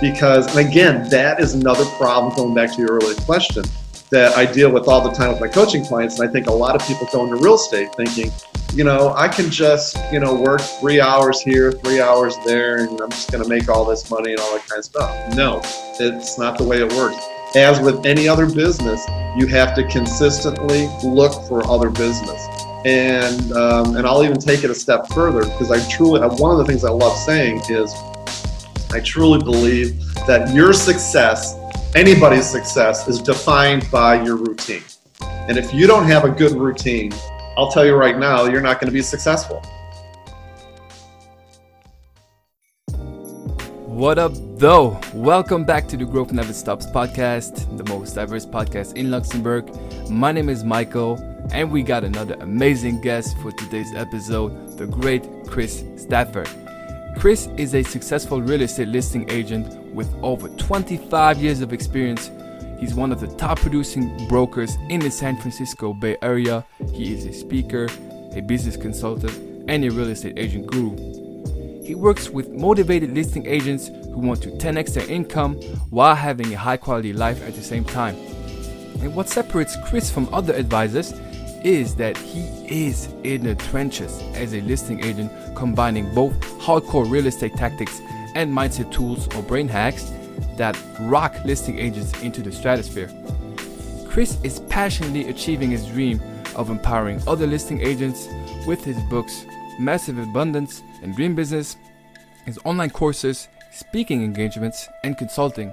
because, and again, that is another problem going back to your earlier question that I deal with all the time with my coaching clients. And I think a lot of people go into real estate thinking, you know, I can just, you know, work three hours here, three hours there, and I'm just going to make all this money and all that kind of stuff. No, it's not the way it works. As with any other business, you have to consistently look for other business. And, um, and I'll even take it a step further because I truly, one of the things I love saying is I truly believe that your success, anybody's success, is defined by your routine. And if you don't have a good routine, I'll tell you right now, you're not going to be successful. What up, though? Welcome back to the Growth Never Stops podcast, the most diverse podcast in Luxembourg. My name is Michael, and we got another amazing guest for today's episode, the great Chris Stafford. Chris is a successful real estate listing agent with over 25 years of experience He's one of the top producing brokers in the San Francisco Bay Area. He is a speaker, a business consultant, and a real estate agent guru. He works with motivated listing agents who want to 10x their income while having a high quality life at the same time. And what separates Chris from other advisors is that he is in the trenches as a listing agent, combining both hardcore real estate tactics and mindset tools or brain hacks that rock listing agents into the stratosphere. Chris is passionately achieving his dream of empowering other listing agents with his books, Massive Abundance and Dream Business, his online courses, speaking engagements, and consulting.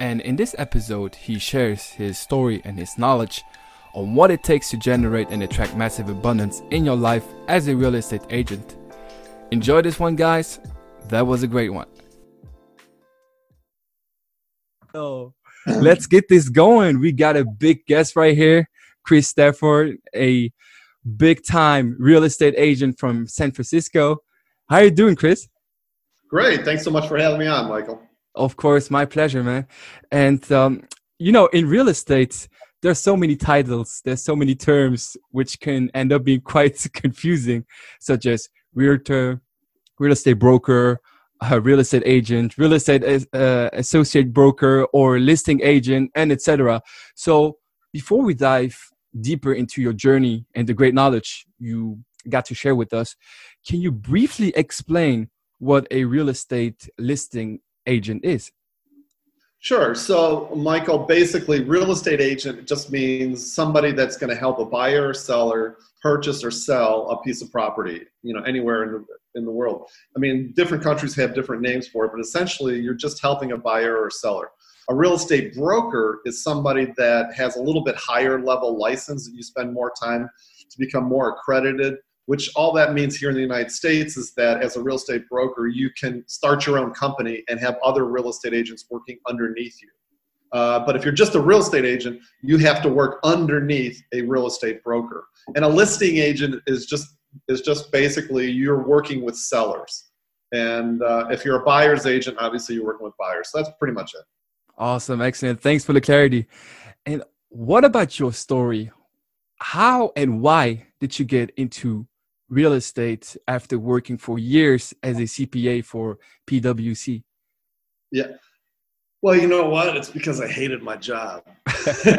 And in this episode, he shares his story and his knowledge on what it takes to generate and attract massive abundance in your life as a real estate agent. Enjoy this one, guys. That was a great one. So let's get this going. We got a big guest right here, Chris Stafford, a big time real estate agent from San Francisco. How are you doing, Chris? Great. Thanks so much for having me on, Michael. Of course, my pleasure, man. And um, you know, in real estate, there's so many titles, there's so many terms which can end up being quite confusing, such as realtor, real estate broker, a real estate agent, real estate uh, associate broker, or listing agent, and etc. So before we dive deeper into your journey and the great knowledge you got to share with us, can you briefly explain what a real estate listing agent is? Sure. So, Michael, basically, real estate agent just means somebody that's going to help a buyer or seller purchase or sell a piece of property, you know, anywhere in the, in the world. I mean, different countries have different names for it, but essentially, you're just helping a buyer or seller. A real estate broker is somebody that has a little bit higher level license that you spend more time to become more accredited which all that means here in the United States is that as a real estate broker, you can start your own company and have other real estate agents working underneath you. Uh, but if you're just a real estate agent, you have to work underneath a real estate broker. And a listing agent is just is just basically you're working with sellers. And uh, if you're a buyer's agent, obviously you're working with buyers. So that's pretty much it. Awesome, excellent. Thanks for the clarity. And what about your story? How and why did you get into real estate after working for years as a CPA for PwC? Yeah. Well, you know what? It's because I hated my job. you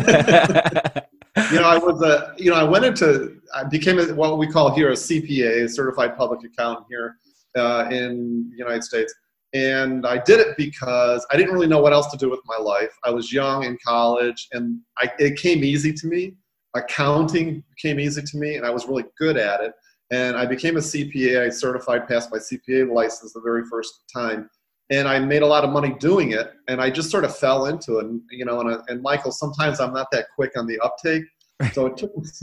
know, I was a, you know, I went into, I became a, what we call here a CPA, a certified public accountant here uh, in the United States. And I did it because I didn't really know what else to do with my life. I was young in college and I, it came easy to me. Accounting came easy to me and I was really good at it and I became a CPA. I certified, passed my CPA license the very first time, and I made a lot of money doing it. And I just sort of fell into it, and, you know. And, I, and Michael, sometimes I'm not that quick on the uptake, so it took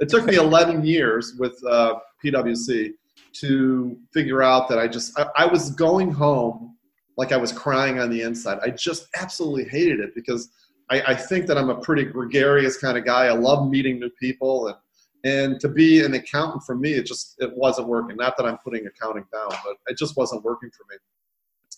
it took me 11 years with uh, PwC to figure out that I just I, I was going home like I was crying on the inside. I just absolutely hated it because I, I think that I'm a pretty gregarious kind of guy. I love meeting new people and and to be an accountant for me, it just it wasn't working. Not that I'm putting accounting down, but it just wasn't working for me.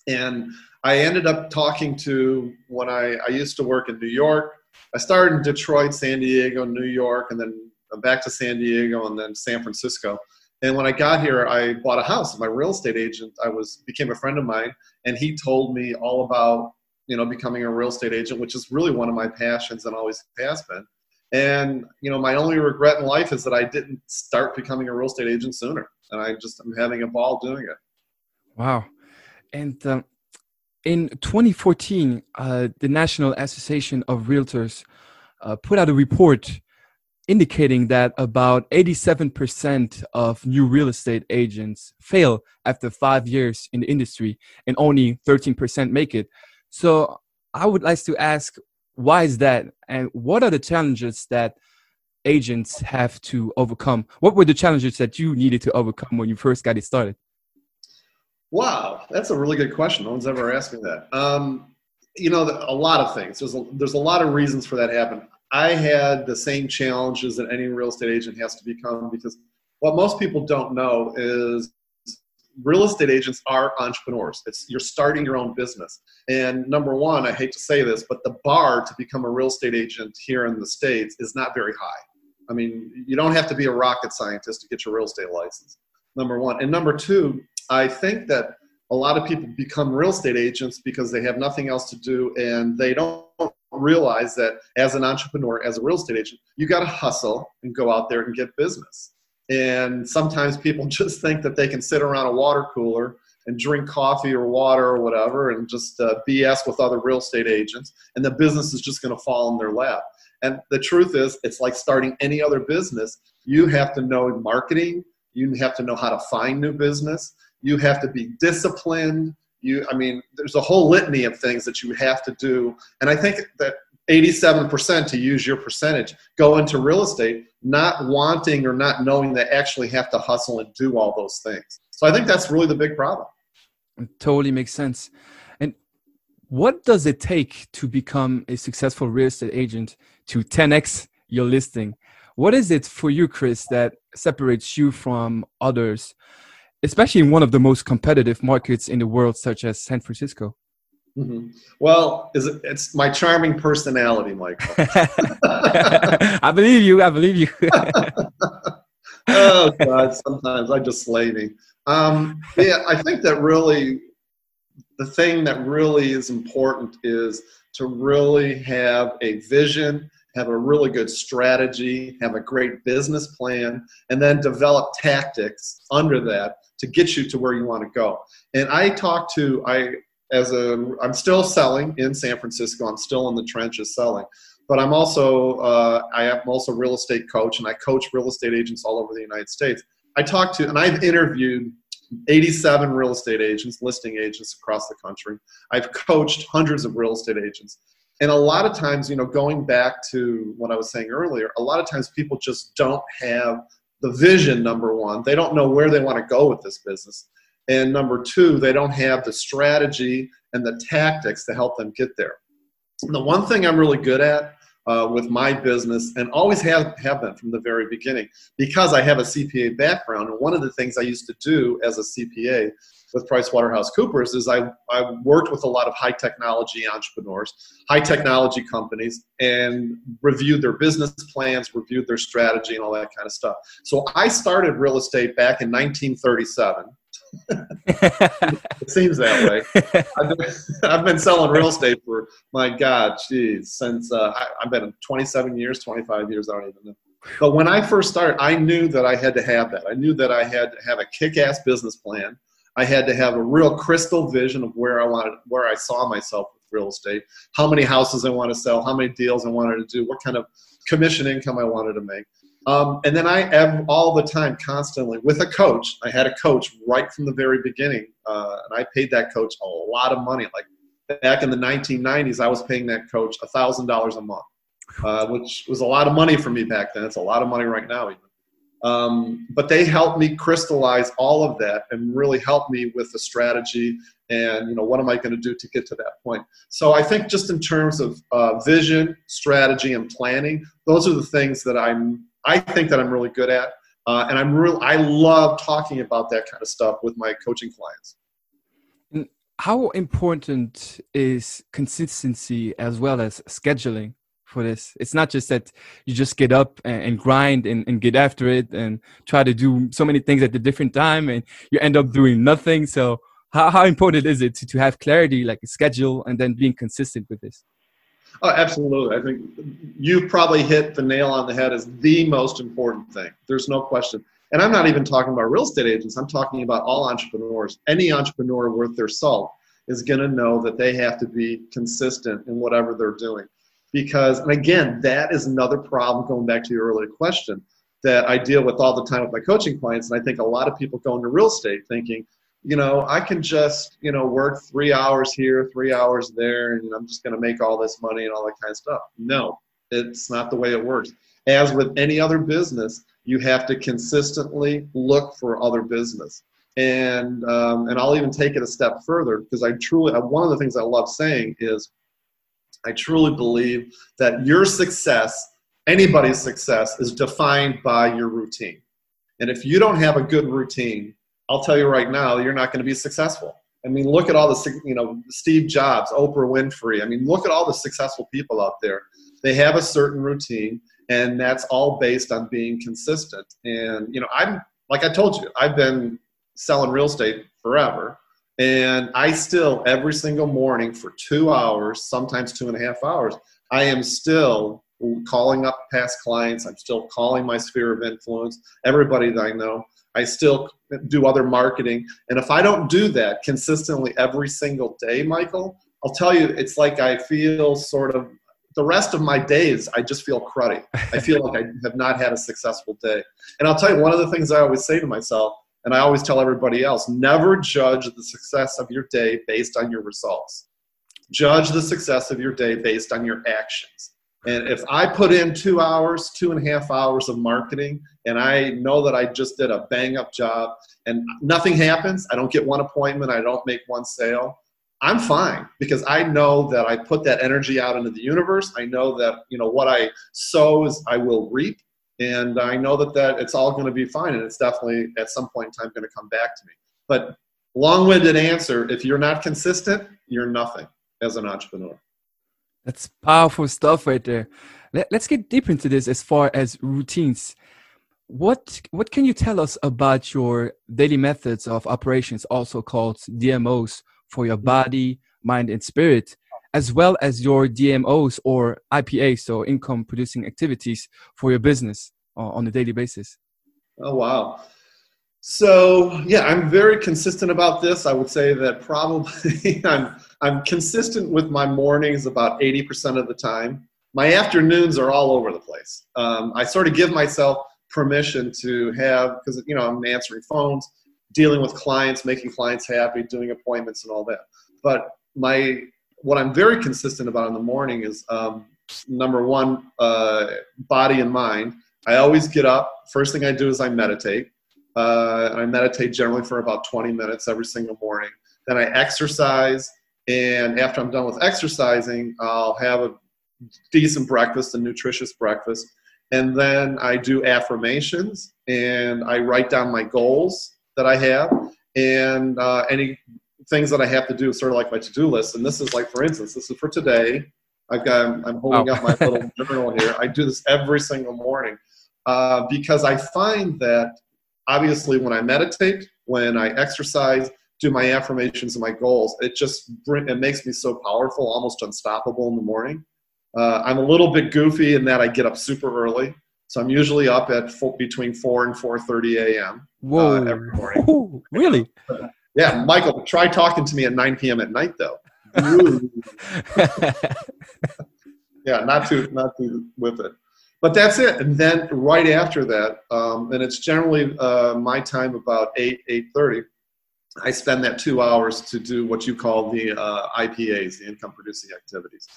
And I ended up talking to when I, I used to work in New York. I started in Detroit, San Diego, New York, and then back to San Diego and then San Francisco. And when I got here, I bought a house. My real estate agent, I was became a friend of mine, and he told me all about you know becoming a real estate agent, which is really one of my passions and always has been. And you know, my only regret in life is that I didn't start becoming a real estate agent sooner. And I just am having a ball doing it. Wow. And um, in 2014, uh, the National Association of Realtors uh, put out a report indicating that about 87% of new real estate agents fail after five years in the industry and only 13% make it. So I would like to ask, why is that? And what are the challenges that agents have to overcome? What were the challenges that you needed to overcome when you first got it started? Wow, that's a really good question. No one's ever asked me that. Um, you know, a lot of things. There's a, there's a lot of reasons for that happen. I had the same challenges that any real estate agent has to become because what most people don't know is real estate agents are entrepreneurs. It's you're starting your own business. And number one, I hate to say this, but the bar to become a real estate agent here in the states is not very high. I mean, you don't have to be a rocket scientist to get your real estate license. Number one, and number two, I think that a lot of people become real estate agents because they have nothing else to do and they don't realize that as an entrepreneur, as a real estate agent, you got to hustle and go out there and get business. And sometimes people just think that they can sit around a water cooler and drink coffee or water or whatever and just uh, BS with other real estate agents, and the business is just going to fall in their lap. And the truth is, it's like starting any other business. You have to know marketing, you have to know how to find new business, you have to be disciplined. You, I mean, there's a whole litany of things that you have to do. And I think that 87% to use your percentage go into real estate not wanting or not knowing they actually have to hustle and do all those things. So i think that's really the big problem. It totally makes sense. And what does it take to become a successful real estate agent to 10x your listing? What is it for you chris that separates you from others especially in one of the most competitive markets in the world, such as San Francisco? Mm-hmm. Well, it, it's my charming personality, Michael. I believe you. I believe you. oh God! Sometimes I just slay me. Um, yeah, I think that really the thing that really is important is to really have a vision, have a really good strategy, have a great business plan, and then develop tactics under that to get you to where you want to go. And I talk to I as a I'm still selling in San Francisco. I'm still in the trenches selling, but I'm also uh, I am also a real estate coach, and I coach real estate agents all over the United States. I talk to and I've interviewed 87 real estate agents, listing agents across the country. I've coached hundreds of real estate agents. And a lot of times, you know, going back to what I was saying earlier, a lot of times people just don't have the vision number one they don't know where they want to go with this business and number two they don't have the strategy and the tactics to help them get there and the one thing i'm really good at uh, with my business and always have, have been from the very beginning because i have a cpa background and one of the things i used to do as a cpa with PricewaterhouseCoopers is I, I worked with a lot of high technology entrepreneurs, high technology companies, and reviewed their business plans, reviewed their strategy, and all that kind of stuff. So I started real estate back in 1937. It seems that way. I've been, I've been, selling real estate for my God, geez, since uh, I, I've been 27 years, 25 years. I don't even know. But when I first started, I knew that I had to have that. I knew that I had to have a kick-ass business plan. I had to have a real crystal vision of where I wanted, where I saw myself with real estate, how many houses I want to sell, how many deals I wanted to do, what kind of commission income I wanted to make. Um, and then I am all the time, constantly with a coach. I had a coach right from the very beginning, uh, and I paid that coach a lot of money. Like back in the 1990s, I was paying that coach thousand dollars a month, uh, which was a lot of money for me back then. It's a lot of money right now, even. Um, but they helped me crystallize all of that and really help me with the strategy and you know what am I going to do to get to that point. So I think just in terms of uh, vision, strategy, and planning, those are the things that I'm I think that I'm really good at, uh, and I'm real I love talking about that kind of stuff with my coaching clients. How important is consistency as well as scheduling for this. It's not just that you just get up and, grind and, and, get after it and try to do so many things at a different time and you end up doing nothing. So how, how important is it to, to have clarity, like a schedule, and then being consistent with this? Oh, absolutely. I think you probably hit the nail on the head as the most important thing. There's no question. And I'm not even talking about real estate agents. I'm talking about all entrepreneurs. Any entrepreneur worth their salt is going to know that they have to be consistent in whatever they're doing. Because, and again, that is another problem going back to your earlier question that I deal with all the time with my coaching clients. And I think a lot of people go into real estate thinking, you know, I can just, you know, work three hours here, three hours there, and I'm just going to make all this money and all that kind of stuff. No, it's not the way it works. As with any other business, you have to consistently look for other business and um, and I'll even take it a step further because I truly uh, one of the things I love saying is I truly believe that your success, anybody's success, is defined by your routine. And if you don't have a good routine, I'll tell you right now, you're not going to be successful. I mean, look at all the you know Steve Jobs, Oprah Winfrey. I mean, look at all the successful people out there. They have a certain routine, and that's all based on being consistent. And you know, I'm like I told you, I've been selling real estate forever. And I still, every single morning for two hours, sometimes two and a half hours, I am still calling up past clients. I'm still calling my sphere of influence, everybody that I know. I still do other marketing. And if I don't do that consistently every single day, Michael, I'll tell you, it's like I feel sort of the rest of my days, I just feel cruddy. I feel like I have not had a successful day. And I'll tell you, one of the things I always say to myself and I always tell everybody else never judge the success of your day based on your results. Judge the success of your day based on your actions. And if I put in two hours, two and a half hours of marketing, and I know that I just did a bang up job and nothing happens, I don't get one appointment, I don't make one sale, I'm fine because I know that I put that energy out into the universe. I know that, you know, what I sow is I will reap and I know that that it's all going to be fine, and it's definitely at some point in time going to come back to me. But long-winded answer: if you're not consistent, you're nothing as an entrepreneur. That's powerful stuff right there. Let, us get deep into this as far as routines. What what can you tell us about your daily methods of operations, also called DMOs, for your body, mind, and spirit? as well as your DMOs or IPA, so income producing activities for your business uh, on a daily basis? Oh, wow. So, yeah, I'm very consistent about this. I would say that probably I'm, I'm consistent with my mornings about 80% of the time. My afternoons are all over the place. Um, I sort of give myself permission to have, because, you know, I'm answering phones, dealing with clients, making clients happy, doing appointments and all that. But my what I'm very consistent about in the morning is um, number one, uh, body and mind. I always get up. First thing I do is I meditate. Uh, I meditate generally for about 20 minutes every single morning. Then I exercise, and after I'm done with exercising, I'll have a decent breakfast, a nutritious breakfast, and then I do affirmations and I write down my goals that I have and uh, any things that I have to do, sort of like my to-do list. And this is like, for instance, this is for today. I've got, I'm holding oh. up my little journal here. I do this every single morning uh, because I find that obviously when I meditate, when I exercise, do my affirmations and my goals, it just it makes me so powerful, almost unstoppable in the morning. Uh, I'm a little bit goofy in that I get up super early. So I'm usually up at four, between 4 and 4.30 a.m. Whoa. Uh, every morning. Ooh, really? Yeah, Michael, try talking to me at 9 p.m. at night though. yeah, not too not too with it. But that's it. And then right after that, um, and it's generally uh, my time about eight eight thirty. I spend that two hours to do what you call the uh, IPAs, the income producing activities.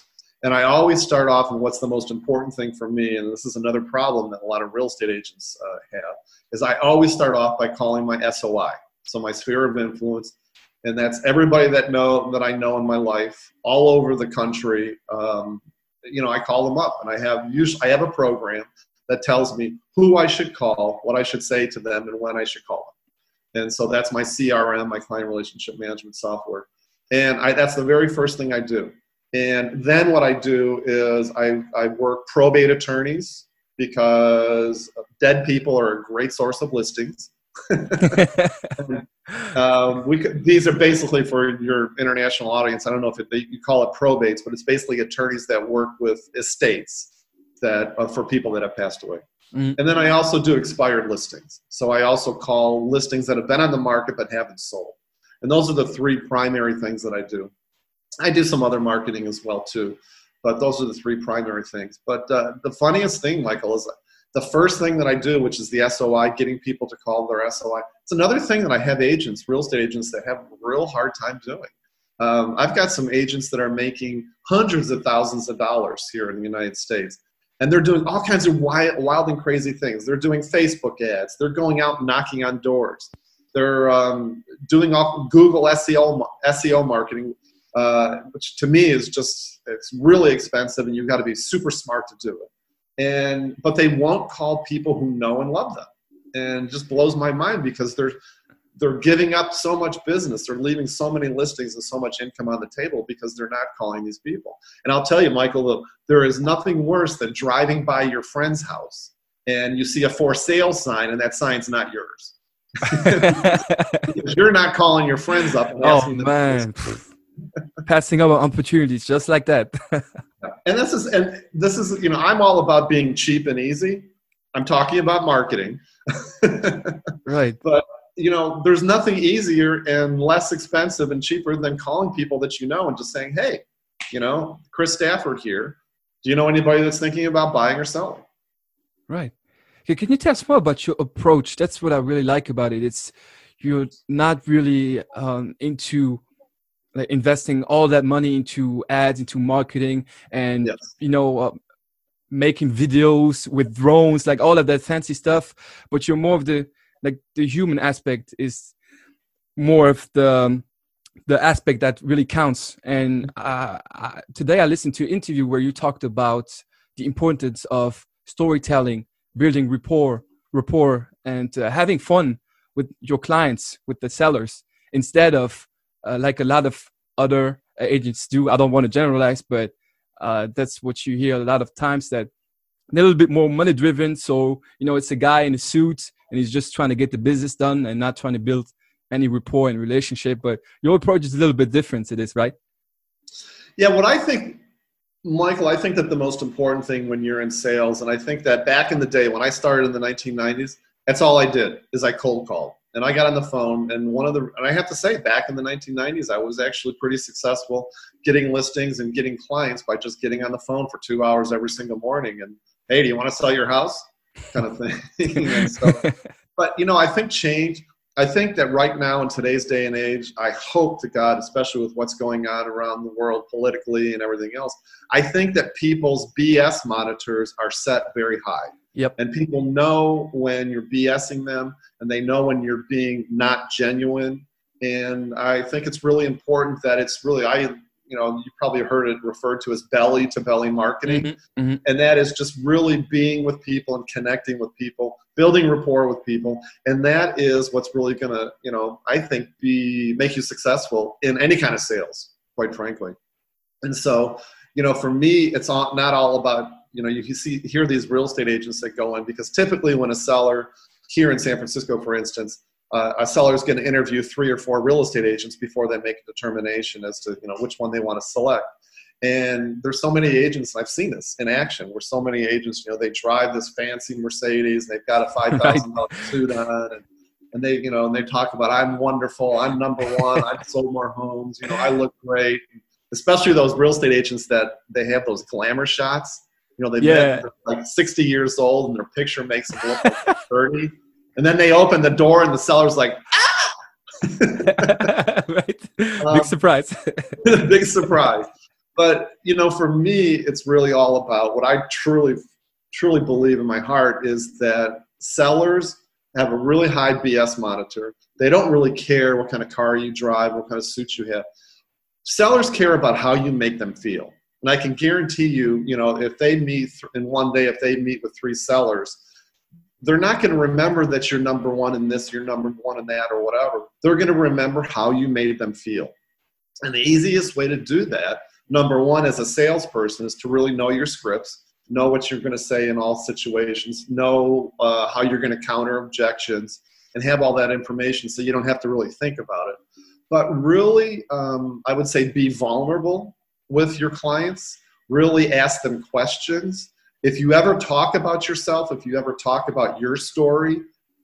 And I always start off, and what's the most important thing for me, and this is another problem that a lot of real estate agents uh, have, is I always start off by calling my SOI so my sphere of influence, and that's everybody that know that I know in my life, all over the country. Um, you know, I call them up, and I have usually I have a program that tells me who I should call, what I should say to them, and when I should call them. And so that's my CRM, my client relationship management software. And I, that's the very first thing I do. And then what I do is I, I work probate attorneys because dead people are a great source of listings. um, we could, these are basically for your international audience. I don't know if it, you call it probates, but it's basically attorneys that work with estates that uh, for people that have passed away. Mm. And then I also do expired listings. So I also call listings that have been on the market but haven't sold. And those are the three primary things that I do. I do some other marketing as well too, but those are the three primary things. But uh, the funniest thing, Michael, is the first thing that I do, which is the SOI, getting people to call their SOI. It's another thing that I have agents, real estate agents, that have a real hard time doing. Um, I've got some agents that are making hundreds of thousands of dollars here in the United States. And they're doing all kinds of wild, wild and crazy things. They're doing Facebook ads. They're going out knocking on doors. They're um, doing off Google SEO SEO marketing, uh, which to me is just it's really expensive, and you've got to be super smart to do it. And but they won't call people who know and love them, and just blows my mind because they're they're giving up so much business. They're leaving so many listings and so much income on the table because they're not calling these people. And I'll tell you, Michael, there is nothing worse than driving by your friend's house and you see a for sale sign and that sign's not yours. you're not calling your friends up. oh man, passing up opportunities just like that. and this is and this is you know I'm all about being cheap and easy. I'm talking about marketing. right. But you know, there's nothing easier and less expensive and cheaper than calling people that you know and just saying, hey, you know, Chris Stafford here. Do you know anybody that's thinking about buying or selling? Right. Okay, can you tell us more about your approach? That's what I really like about it. It's you're not really um, into like investing all that money into ads, into marketing, and yes. you know, uh, making videos with drones, like all of that fancy stuff. But you're more of the like the human aspect is more of the the aspect that really counts. And uh, I, today I listened to an interview where you talked about the importance of storytelling, building rapport, rapport, and uh, having fun with your clients, with the sellers, instead of uh, like a lot of other agents do. I don't want to generalize, but uh, that's what you hear a lot of times that a little bit more money driven. So you know, it's a guy in a suit and he's just trying to get the business done and not trying to build any rapport and relationship. But your approach is a little bit different to this, right? Yeah, what I think, Michael, I think that the most important thing when you're in sales, and I think that back in the day when I started in the 1990s, that's all I did is I cold called and I got on the phone. And one of the, and I have to say, back in the 1990s, I was actually pretty successful getting listings and getting clients by just getting on the phone for two hours every single morning. And hey, do you want to sell your house? Kind of thing. so, but you know, I think change. I think that right now in today's day and age, I hope to God, especially with what's going on around the world politically and everything else, I think that people's BS monitors are set very high. Yep. And people know when you're BSing them, and they know when you're being not genuine. And I think it's really important that it's really I you know you probably heard it referred to as belly to belly marketing. Mm-hmm, mm-hmm. and that is just really being with people and connecting with people building rapport with people. And that is what's really going to you know i think be make you successful in any kind of sales quite frankly. And so you know for me it's not all about you know you see hear these real estate agents that go in because typically when a seller here in san francisco for instance uh, a seller is going to interview three or four real estate agents before they make a determination as to you know which one they want to select and there's so many agents i've seen this in action where so many agents you know they drive this fancy mercedes they've got a $5000 right. suit on and, and they you know and they talk about i'm wonderful i'm number one i've sold more homes you know i look great especially those real estate agents that they have those glamour shots you know they've yeah. been like 60 years old and their picture makes them look like 30 and then they open the door, and the seller's like, ah! right. Um, big surprise. big surprise. But you know, for me, it's really all about what I truly, truly believe in my heart is that sellers have a really high BS monitor. They don't really care what kind of car you drive, what kind of suit you have. Sellers care about how you make them feel. And I can guarantee you, you know, if they meet in one day, if they meet with three sellers, they're not going to remember that you're number one in this, you're number one in that, or whatever. They're going to remember how you made them feel. And the easiest way to do that number one as a salesperson is to really know your scripts know what you're going to say in all situations know uh, how you're going to counter objections and have all that information so you don't have to really think about it but really um, i would say be vulnerable with your clients really ask them questions if you ever talk about yourself if you ever talk about your story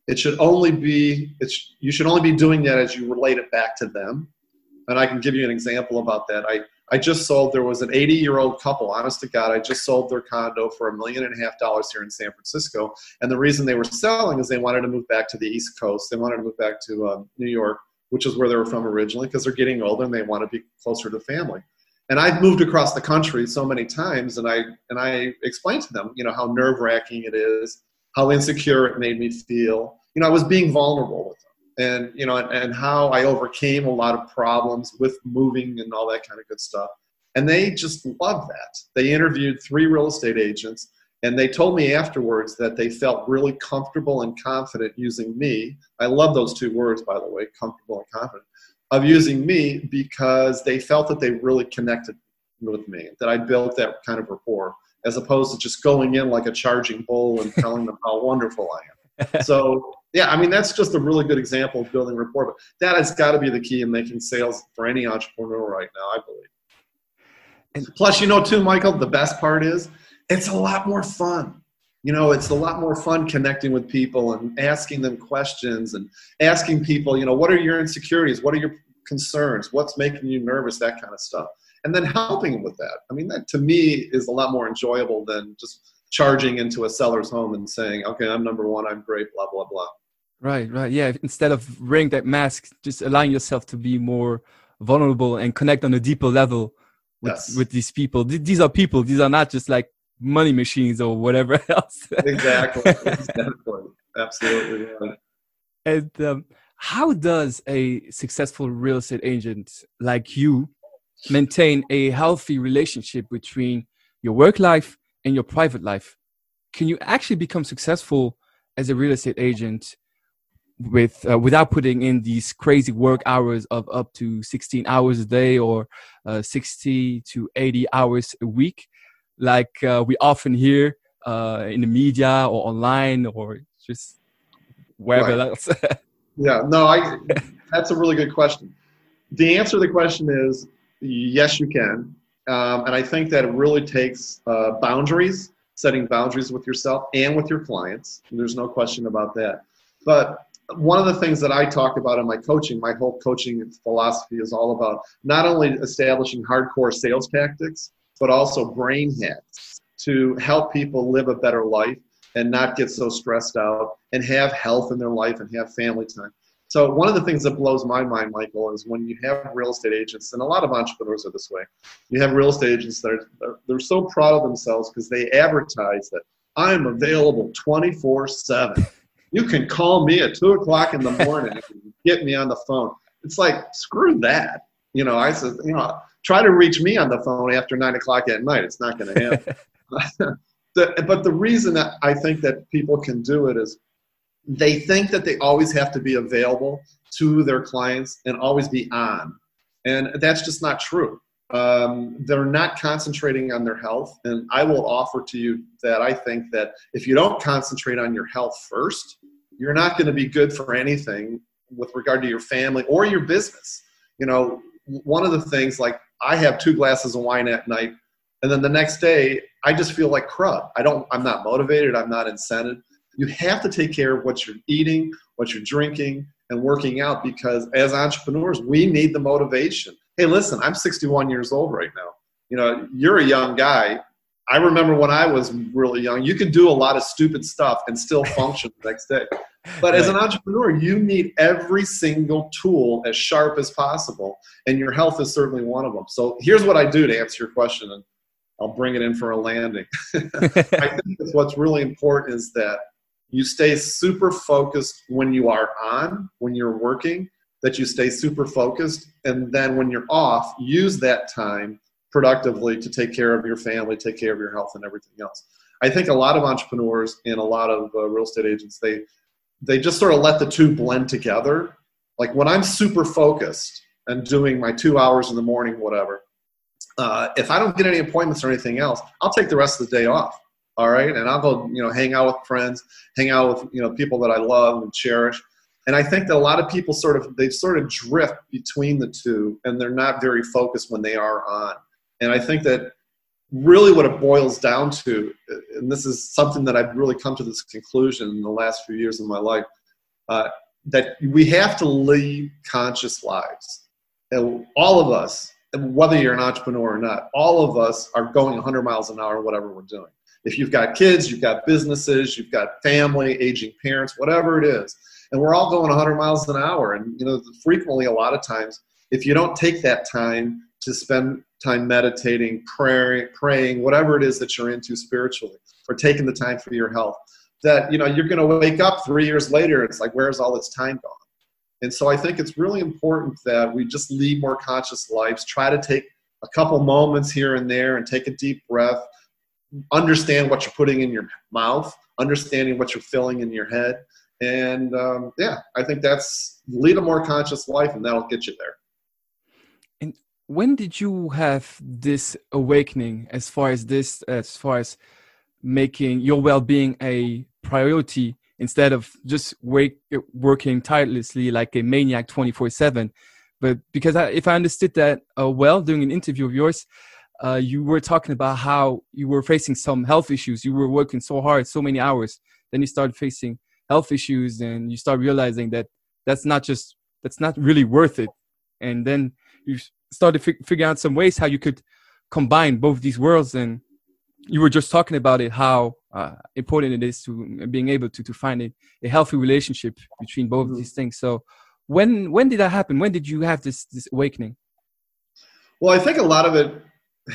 it should only be it's you should only be doing that as you relate it back to them. And i can give you an example about that. I i just sold there was an 80 year old couple honest to god i just sold their condo for a million and a half dollars here in san francisco. And the reason they were selling is they wanted to move back to the east coast. They wanted to move back to um, new york which is where they were from originally because they're getting older and they want to be closer to family and I've moved across the country so many times, and I and I explained to them, you know, how nerve wracking it is, how insecure it made me feel. You know, I was being vulnerable with them, and you know, and, and how I overcame a lot of problems with moving and all that kind of good stuff. And they just loved that. They interviewed three real estate agents, and they told me afterwards that they felt really comfortable and confident using me. I love those two words, by the way, comfortable and confident of using me because they felt that they really connected with me, that I built that kind of rapport, as opposed to just going in like a charging bull and telling them how wonderful I am. So, yeah, I mean, that's just a really good example of building rapport. But that has got to be the key in making sales for any entrepreneur right now, I believe. And plus, you know, too, Michael, the best part is it's a lot more fun you know it's a lot more fun connecting with people and asking them questions and asking people you know what are your insecurities? What are your concerns? What's making you nervous? That kind of stuff. And then helping with that. I mean that to me is a lot more enjoyable than just charging into a seller's home and saying okay i'm number one. I'm great blah blah blah. Right right. Yeah instead of wearing that mask just allowing yourself to be more vulnerable and connect on a deeper level with, yes. with these people. These are people. These are not just like money machines or whatever else. exactly. exactly. Absolutely. Yeah. And um, how does a successful real estate agent like you maintain a healthy relationship between your work life and your private life? Can you actually become successful as a real estate agent with uh, without putting in these crazy work hours of up to 16 hours a day or uh, 60 to 80 hours a week like uh, we often hear uh, in the media or online or just wherever right. else? yeah, no, I. That's a really good question. The answer to the question is yes, you can, um, and I think that it really takes uh, boundaries, setting boundaries with yourself and with your clients. There's no question about that. But one of the things that I talk about in my coaching, my whole coaching philosophy is all about not only establishing hardcore sales tactics, but also brain hacks to help people live a better life and not get so stressed out and have health in their life and have family time. So one of the things that blows my mind, Michael, is when you have real estate agents, and a lot of entrepreneurs are this way. You have real estate agents that are they're, so proud of themselves because they advertise that I'm available 24 seven. You can call me at two o'clock in the morning and get me on the phone. It's like screw that. You know, I said, you know, try to reach me on the phone after nine o'clock at night. It's not going to happen. the, but the reason that I think that people can do it is they think that they always have to be available to their clients and always be on. And that's just not true. Um, they're not concentrating on their health. And I will offer to you that I think that if you don't concentrate on your health first, you're not going to be good for anything with regard to your family or your business. You know, one of the things like I have two glasses of wine at night, and then the next day I just feel like crud. I don't. I'm not motivated. I'm not incented. You have to take care of what you're eating, what you're drinking, and working out because as entrepreneurs, we need the motivation. Hey, listen, I'm 61 years old right now. You know, you're a young guy. I remember when I was really young, you could do a lot of stupid stuff and still function the next day. But as an entrepreneur, you need every single tool as sharp as possible, and your health is certainly one of them. So here's what I do to answer your question, and I'll bring it in for a landing. I think what's really important is that you stay super focused when you are on, when you're working, that you stay super focused, and then when you're off, use that time productively to take care of your family, take care of your health, and everything else. I think a lot of entrepreneurs and a lot of uh, real estate agents they they just sort of let the two blend together. Like when I'm super focused and doing my two hours in the morning, whatever, uh, if I don't get any appointments or anything else, I'll take the rest of the day off. All right, and I'll go, you know, hang out with friends, hang out with you know people that I love and cherish. And I think that a lot of people sort of they sort of drift between the two, and they're not very focused when they are on. And I think that really what it boils down to, and this is something that I've really come to this conclusion in the last few years of my life, uh, that we have to lead conscious lives. And all of us, whether you're an entrepreneur or not, all of us are going 100 miles an hour, whatever we're doing. If you've got kids, you've got businesses, you've got family, aging parents, whatever it is, and we're all going 100 miles an hour. And you know, frequently, a lot of times, if you don't take that time to spend time meditating, praying, praying, whatever it is that you're into spiritually, or taking the time for your health, that you know you're going to wake up three years later. It's like, where's all this time gone? And so I think it's really important that we just lead more conscious lives. Try to take a couple moments here and there and take a deep breath. Understand what you're putting in your mouth, understanding what you're filling in your head. And um, yeah, I think that's lead a more conscious life, and that'll get you there when did you have this awakening as far as this as far as making your well-being a priority instead of just wake, working tirelessly like a maniac 24-7 but because I, if i understood that uh, well during an interview of yours uh, you were talking about how you were facing some health issues. You were working so hard so many hours. Then you started facing health issues and you start realizing that that's not just that's not really worth it. And then you started fig- figuring out some ways how you could combine both these worlds and you were just talking about it how uh, important it is to being able to to find a, a healthy relationship between both mm-hmm. these things. So when when did that happen? When did you have this this awakening? Well i think a lot of it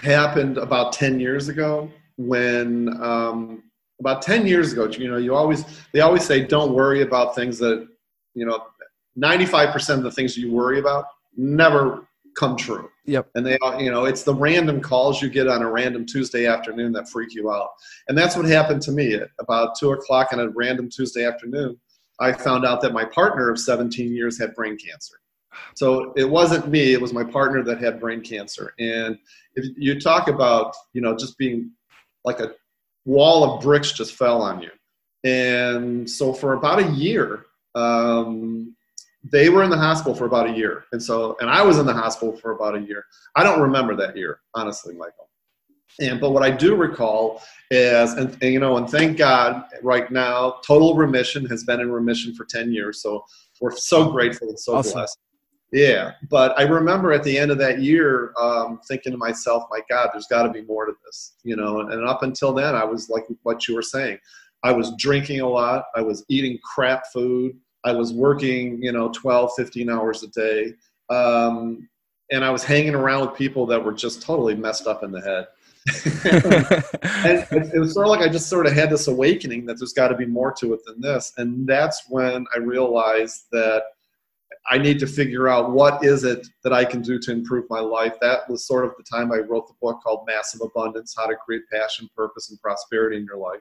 happened about 10 years ago when um, about 10 years ago you know you always they always say don't worry about things that you know 95% of the things you worry about never come true. Yep. And they, you know, it's the random calls you get on a random Tuesday afternoon that freak you out. And that's what happened to me at about two o'clock on a random Tuesday afternoon. I found out that my partner of 17 years had brain cancer. So it wasn't me; it was my partner that had brain cancer. And if you talk about, you know, just being like a wall of bricks just fell on you. And so for about a year, um, they were in the hospital for about a year. And so and i was in the hospital for about a year. I don't remember that year honestly michael. And but what i do recall is and, and, you know and thank god right now total remission has been in remission for 10 years. So we're so grateful and so awesome. blessed. Yeah but i remember at the end of that year um, thinking to myself my god there's got to be more to this you know and, and up until then i was like what you were saying. I was drinking a lot. I was eating crap food I was working, you know, 12, 15 hours a day. Um, and I was hanging around with people that were just totally messed up in the head. and it, it was sort of like I just sort of had this awakening that there's got to be more to it than this. And that's when I realized that I need to figure out what is it that I can do to improve my life. That was sort of the time I wrote the book called Massive Abundance How to Create Passion, Purpose, and Prosperity in Your Life.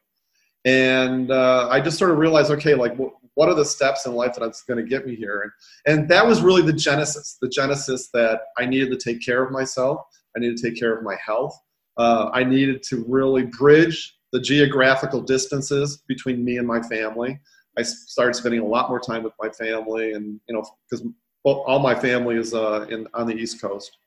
And uh, I just sort of realized okay, like, what are the steps in life that's going to get me here? And, and that was really the genesis the genesis that i needed to take care of myself. I needed to take care of my health. Uh, i needed to really bridge the geographical distances between me and my family. I started spending a lot more time with my family and you know because all my family is uh, in, on the east coast.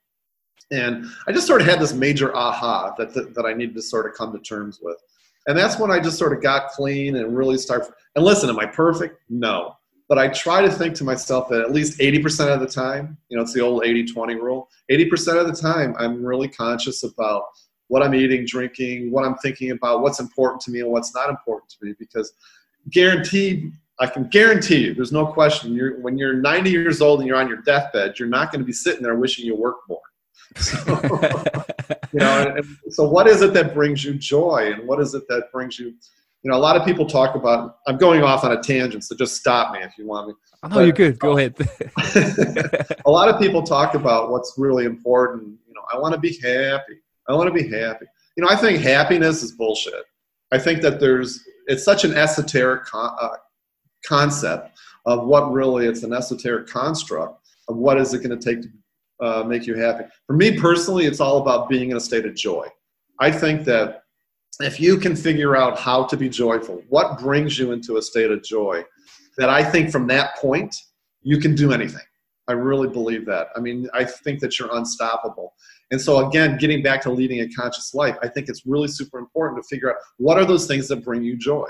And i just sort of had this major aha that, that, that i needed to sort of come to terms with and that's when I just sort of got clean and really start. And listen, am I perfect? No. But I try to think to myself that at least 80% of the time, you know, it's the old 80 20 rule. 80% of the time, I'm really conscious about what I'm eating, drinking, what I'm thinking about, what's important to me and what's not important to me. Because guaranteed, I can guarantee you, there's no question, you're, when you're 90 years old and you're on your deathbed, you're not going to be sitting there wishing you worked more. So, you know, and so what is it that brings you joy, and what is it that brings you? You know, a lot of people talk about. I'm going off on a tangent, so just stop me if you want me. Oh, no, you're good. Go ahead. a lot of people talk about what's really important. You know, I want to be happy. I want to be happy. You know, I think happiness is bullshit. I think that there's it's such an esoteric con- uh, concept of what really it's an esoteric construct of what is it going to take to uh, make you happy. For me personally, it's all about being in a state of joy. I think that if you can figure out how to be joyful, what brings you into a state of joy, that I think from that point, you can do anything. I really believe that. I mean, I think that you're unstoppable. And so, again, getting back to leading a conscious life, I think it's really super important to figure out what are those things that bring you joy.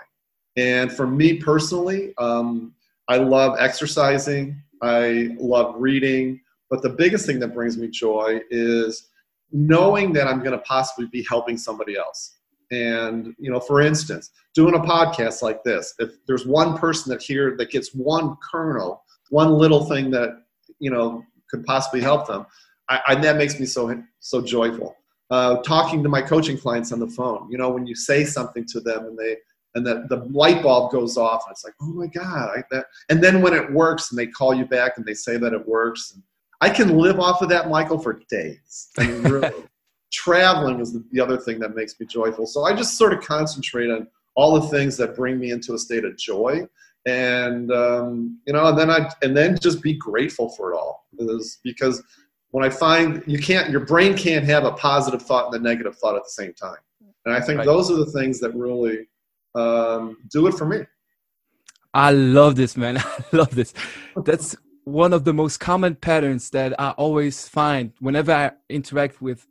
And for me personally, um, I love exercising, I love reading, but the biggest thing that brings me joy is knowing that I'm going to possibly be helping somebody else. And, you know, for instance, doing a podcast like this, if there's one person that here that gets one kernel, one little thing that, you know, could possibly help them, I, I that makes me so, so joyful. Uh, talking to my coaching clients on the phone, you know, when you say something to them and they, and the, the light bulb goes off and it's like, oh my God. I, that, and then when it works and they call you back and they say that it works, and I can live off of that, Michael, for days. I mean, really. Traveling is the other thing that makes me joyful. So I just sort of concentrate on all the things that bring me into a state of joy, and um, you know, and then I and then just be grateful for it all. because when I find you can't, your brain can't have a positive thought and a negative thought at the same time. And I think right. those are the things that really um, do it for me. I love this, man. I love this. That's one of the most common patterns that I always find whenever I interact with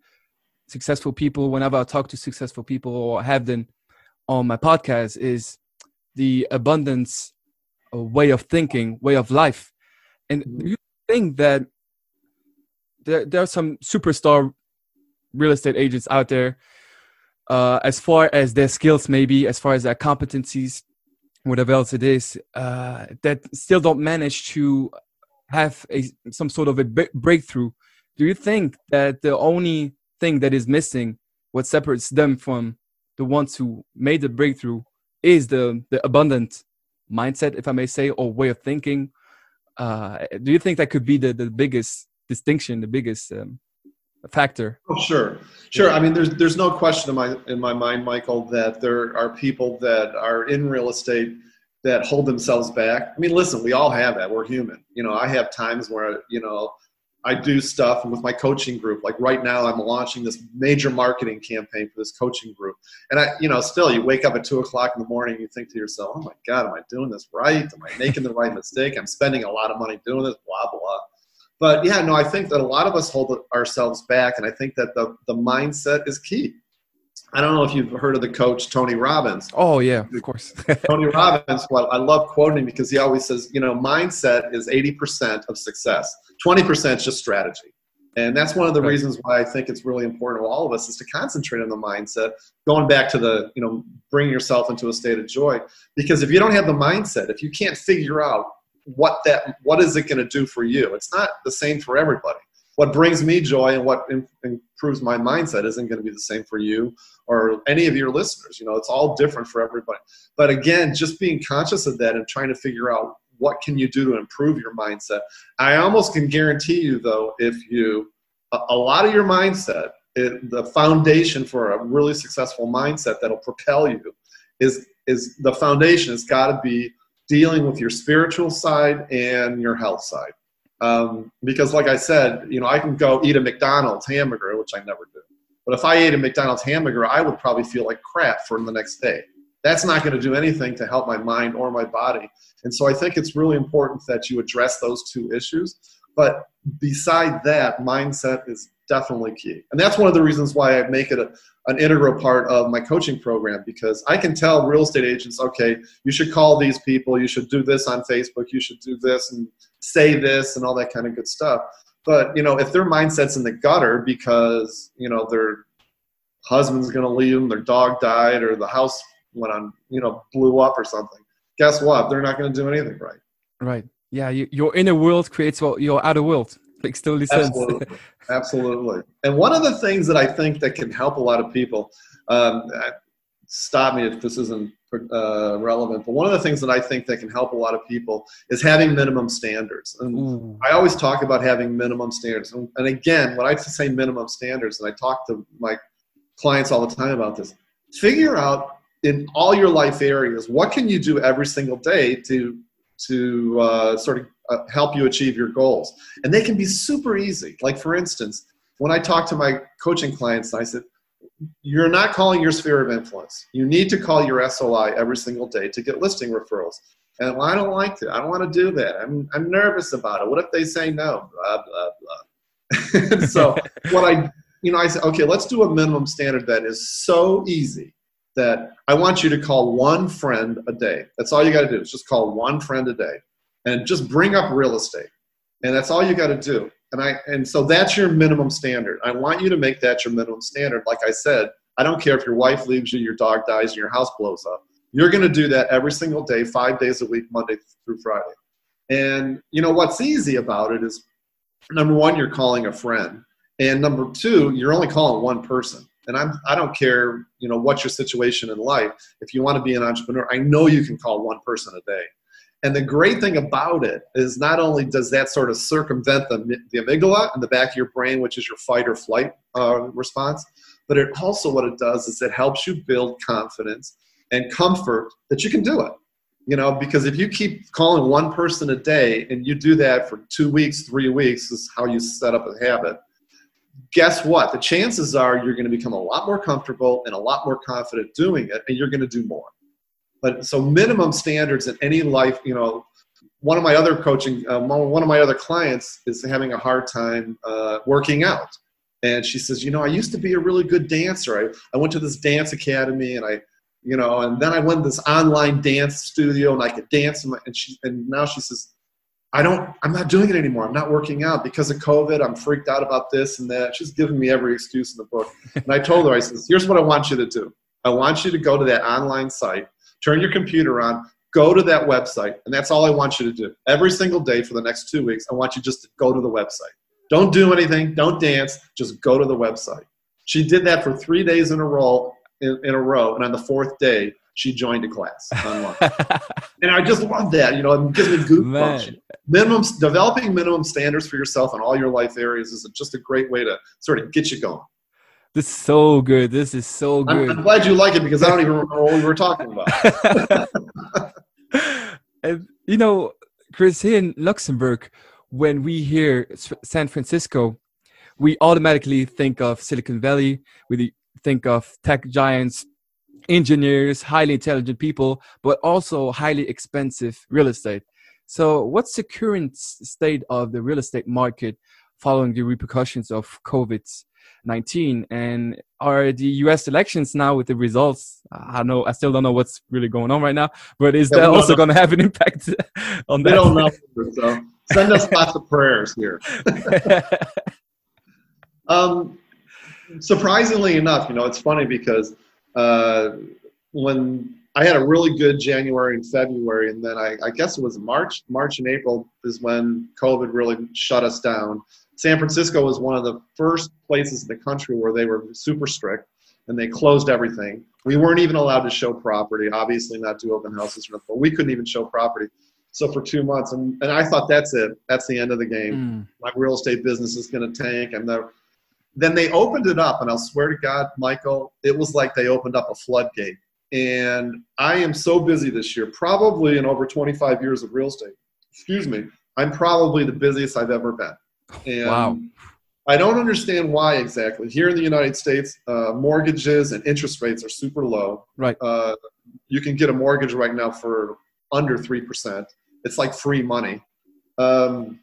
successful people, whenever I talk to successful people or have them on my podcast, is the abundance way of thinking, way of life. And do you think that there, there are some superstar real estate agents out there, uh, as far as their skills, maybe as far as their competencies, whatever else it is, uh, that still don't manage to have a some sort of a breakthrough do you think that the only thing that is missing what separates them from the ones who made the breakthrough is the the abundant mindset if i may say or way of thinking? Uh, do you think that could be the, the biggest distinction the biggest um, factor? Oh sure. Sure. I mean there's there's no question in my in my mind michael that there are people that are in real estate that hold themselves back. I mean, listen, we all have that. We're human. You know, I have times where, you know, I do stuff with my coaching group. Like right now, I'm launching this major marketing campaign for this coaching group. And I, you know, still you wake up at two o'clock in the morning you think to yourself, oh my God, am I doing this right? Am I making the right mistake? I'm spending a lot of money doing this, blah, blah. But yeah, no, I think that a lot of us hold ourselves back. And I think that the, the mindset is key. I don't know if you've heard of the coach Tony Robbins. Oh yeah, of course. Tony Robbins. Well, I love quoting him because he always says, you know, mindset is eighty percent of success. Twenty percent is just strategy, and that's one of the right. reasons why I think it's really important to all of us is to concentrate on the mindset. Going back to the, you know, bring yourself into a state of joy. Because if you don't have the mindset, if you can't figure out what that, what is it going to do for you? It's not the same for everybody what brings me joy and what improves my mindset isn't going to be the same for you or any of your listeners. You know, it's all different for everybody. But again, just being conscious of that and trying to figure out what can you do to improve your mindset. I almost can guarantee you, though, if you a, a lot of your mindset, it, the foundation for a really successful mindset that'll propel you is is the foundation has got to be dealing with your spiritual side and your health side um, because, like I said, you know, I can go eat a McDonald's hamburger, which I never do. But if I ate a McDonald's hamburger, I would probably feel like crap for the next day. That's not going to do anything to help my mind or my body. And so I think it's really important that you address those two issues. But beside that, mindset is definitely key. And that's one of the reasons why I make it a, an integral part of my coaching program because I can tell real estate agents, okay, you should call these people, you should do this on Facebook, you should do this and say this and all that kind of good stuff. But you know, if their mindset's in the gutter because you know their husband's going to leave them, their dog died, or the house went on, you know, blew up or something, guess what? They're not going to do anything right. Right. Yeah. You, your inner world creates what your outer world. Makes totally sense. Absolutely. Absolutely. And one of the things that I think that can help a lot of people, um, stop me if this isn't uh, relevant. But one of the things that I think that can help a lot of people is having minimum standards. And Ooh. I always talk about having minimum standards. And, and again, when I say minimum standards, and I talk to my clients all the time about this, figure out in all your life areas what can you do every single day to to uh, sort of uh, help you achieve your goals. And they can be super easy. Like, for instance, when I talk to my coaching clients, I said, You're not calling your sphere of influence. You need to call your SOI every single day to get listing referrals. And well, I don't like to. I don't want to do that. I'm, I'm nervous about it. What if they say no? Blah, blah, blah. so, what I, you know, I said, okay, let's do a minimum standard that is so easy that I want you to call one friend a day. That's all you got to do is just call one friend a day and just bring up real estate. And that's all you got to do. And I and so that's your minimum standard. I want you to make that your minimum standard. Like I said, I don't care if your wife leaves you, your dog dies, and your house blows up. You're going to do that every single day, five days a week, Monday through Friday. And you know what's easy about it is number one, you're calling a friend, and number two, you're only calling one person. And I'm I don't care, you know, what's your situation in life. If you want to be an entrepreneur, I know you can call one person a day. And the great thing about it is not only does that sort of circumvent the, the amygdala in the back of your brain, which is your fight or flight uh, response, but it also what it does is it helps you build confidence and comfort that you can do it. You know, because if you keep calling one person a day and you do that for two weeks, three weeks, is how you set up a habit. Guess what? The chances are you're going to become a lot more comfortable and a lot more confident doing it, and you're going to do more. But so minimum standards in any life, you know, one of my other coaching, uh, one of my other clients is having a hard time uh, working out. And she says, you know, I used to be a really good dancer. I, I went to this dance academy and I, you know, and then I went to this online dance studio and I could dance. And, my, and she, and now she says, I don't, I'm not doing it anymore. I'm not working out because of COVID. I'm freaked out about this and that. She's giving me every excuse in the book. And I told her, I says, here's what I want you to do. I want you to go to that online site turn your computer on, go to that website, and that's all I want you to do. Every single day for the next two weeks, I want you just to go to the website. Don't do anything, don't dance, just go to the website. She did that for three days in a row, in, in a row, and on the fourth day, she joined a class online. and I just love that. You know, it gives me goosebumps. Minimum developing minimum standards for yourself in all your life areas is just a great way to sort of get you going. This is so good. This is so good. I'm, I'm glad you like it because I don't even remember what we were talking about. and, you know, Chris, here in Luxembourg, when we hear San Francisco, we automatically think of Silicon Valley. We think of tech giants, engineers, highly intelligent people, but also highly expensive real estate. So, what's the current state of the real estate market following the repercussions of COVID 19 and are the us elections now with the results? I know i still don't know what's really going on right now but is yeah, that also going to have an impact on that? we don't know so send us lots of prayers here. Um, surprisingly enough you know it's funny because uh, when I had a really good January and February, and then I, I, guess it was March, March and April is when COVID really shut us down. San Francisco was one of the first places in the country where they were super strict and they closed everything. We weren't even allowed to show property, obviously not do open houses, but we couldn't even show property. So for two months, and, and I thought that's it. That's the end of the game. Mm. My real estate business is going to tank. And the, then they opened it up, and I'll swear to God, Michael, it was like they opened up a floodgate. And I am so busy this year, probably in over 25 years of real estate. Excuse me. I'm probably the busiest I've ever been. And wow. I don't understand why exactly. Here in the United States, uh, mortgages and interest rates are super low. Right. Uh, you can get a mortgage right now for under 3%. It's like free money. Um,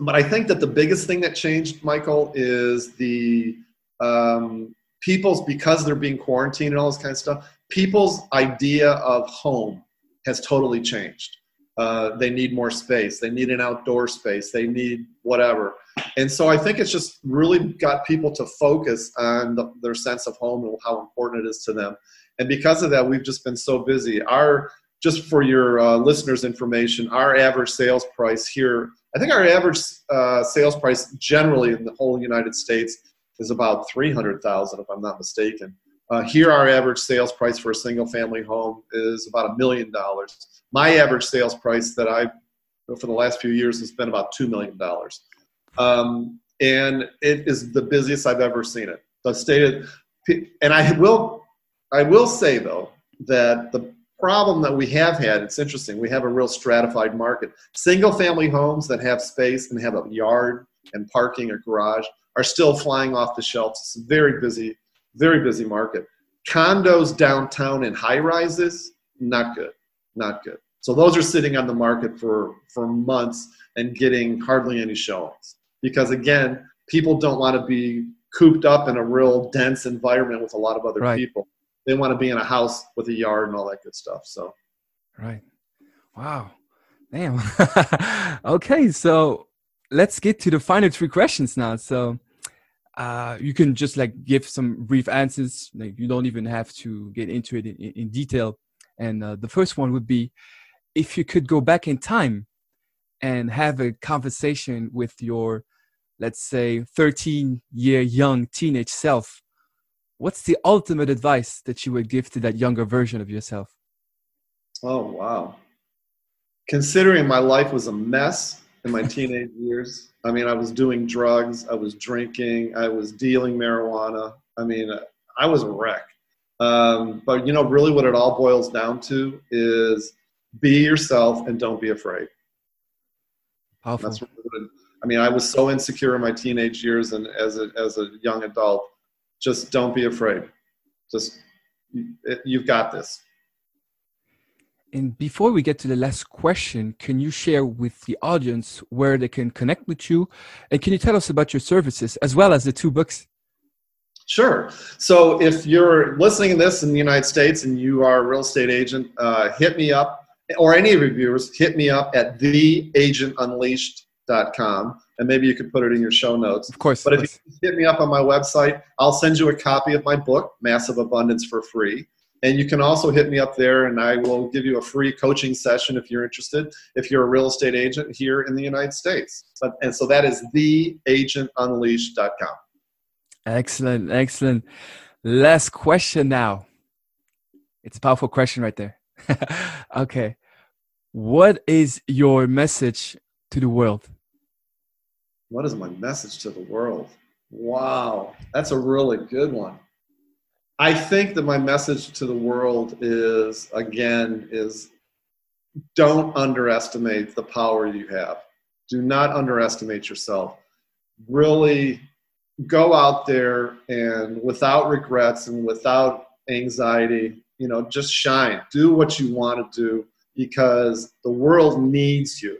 but I think that the biggest thing that changed, Michael, is the um, people's, because they're being quarantined and all this kind of stuff, people's idea of home has totally changed. Uh, they need more space. They need an outdoor space. They need whatever. And so I think it's just really got people to focus on the, their sense of home and how important it is to them. And because of that, we've just been so busy. Our just for your uh, listeners' information, our average sales price here, I think our average uh, sales price generally in the whole United States is about 300,000 if I'm not mistaken. Uh, here, our average sales price for a single family home is about a million dollars. My average sales price that I, for the last few years, has been about $2 million. Um, and it is the busiest I've ever seen it. The state, and I will, I will say though, that the problem that we have had, it's interesting, we have a real stratified market. Single family homes that have space and have a yard and parking or garage are still flying off the shelves. It's a very busy, very busy market. Condos downtown and high rises, not good, not good. So those are sitting on the market for, for months and getting hardly any showings. Because again, people don't want to be cooped up in a real dense environment with a lot of other right. people. They want to be in a house with a yard and all that good stuff. So, right. Wow. Damn. okay. So let's get to the final three questions now. So, uh, you can just like give some brief answers. Like you don't even have to get into it in, in detail. And uh, the first one would be, if you could go back in time and have a conversation with your, let's say, 13 year young teenage self, what's the ultimate advice that you would give to that younger version of yourself? Oh wow! Considering my life was a mess in my teenage years. I mean, I was doing drugs, I was drinking, I was dealing marijuana. I mean, I was a wreck. Um, but you know, really, what it all boils down to is be yourself and don't be afraid. Powerful. That's really I mean, I was so insecure in my teenage years and as a, as a young adult. Just don't be afraid. Just you've got this. And before we get to the last question, can you share with the audience where they can connect with you? And can you tell us about your services as well as the two books? Sure. So if you're listening to this in the United States and you are a real estate agent, uh, hit me up, or any of your viewers, hit me up at theagentunleashed.com. And maybe you could put it in your show notes. Of course. But if you hit me up on my website, I'll send you a copy of my book, Massive Abundance, for free. And you can also hit me up there and I will give you a free coaching session if you're interested, if you're a real estate agent here in the United States. But, and so that is theagentunleashed.com. Excellent, excellent. Last question now. It's a powerful question right there. okay. What is your message to the world? What is my message to the world? Wow, that's a really good one. I think that my message to the world is again is don't underestimate the power you have. Do not underestimate yourself. Really go out there and without regrets and without anxiety, you know, just shine. Do what you want to do because the world needs you.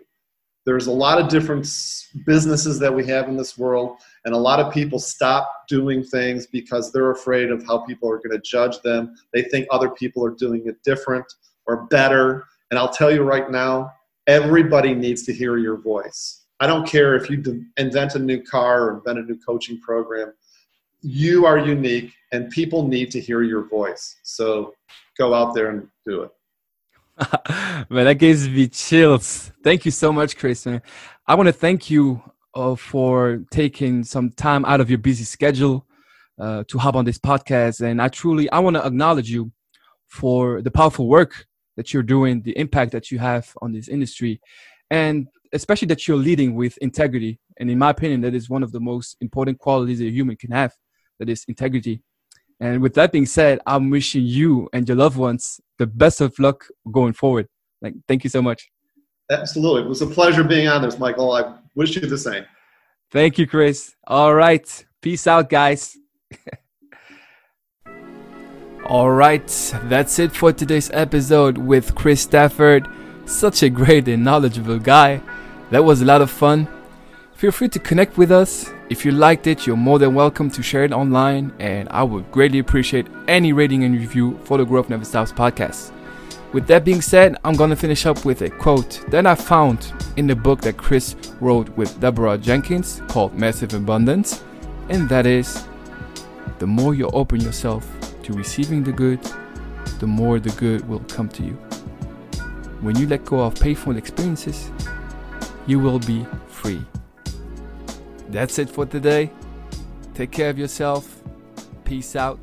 There's a lot of different businesses that we have in this world, and a lot of people stop doing things because they're afraid of how people are going to judge them. They think other people are doing it different or better. And I'll tell you right now, everybody needs to hear your voice. I don't care if you invent a new car or invent a new coaching program. You are unique, and people need to hear your voice. So go out there and do it. man, that gives me chills. Thank you so much, Chris. Man. I want to thank you uh, for taking some time out of your busy schedule uh, to hop on this podcast. And I truly, I want to acknowledge you for the powerful work that you're doing, the impact that you have on this industry, and especially that you're leading with integrity. And in my opinion, that is one of the most important qualities a human can have. That is integrity. And with that being said, I'm wishing you and your loved ones the best of luck going forward. Like, thank you so much. Absolutely. It was a pleasure being on this, Michael. I wish you the same. Thank you, Chris. All right. Peace out, guys. All right. That's it for today's episode with Chris Stafford. Such a great and knowledgeable guy. That was a lot of fun. Feel free to connect with us. If you liked it, you're more than welcome to share it online, and I would greatly appreciate any rating and review for the Growth Never Stops podcast. With that being said, I'm gonna finish up with a quote that I found in the book that Chris wrote with Deborah Jenkins called Massive Abundance, and that is the more you open yourself to receiving the good, the more the good will come to you. When you let go of painful experiences, you will be free. That's it for today. Take care of yourself. Peace out.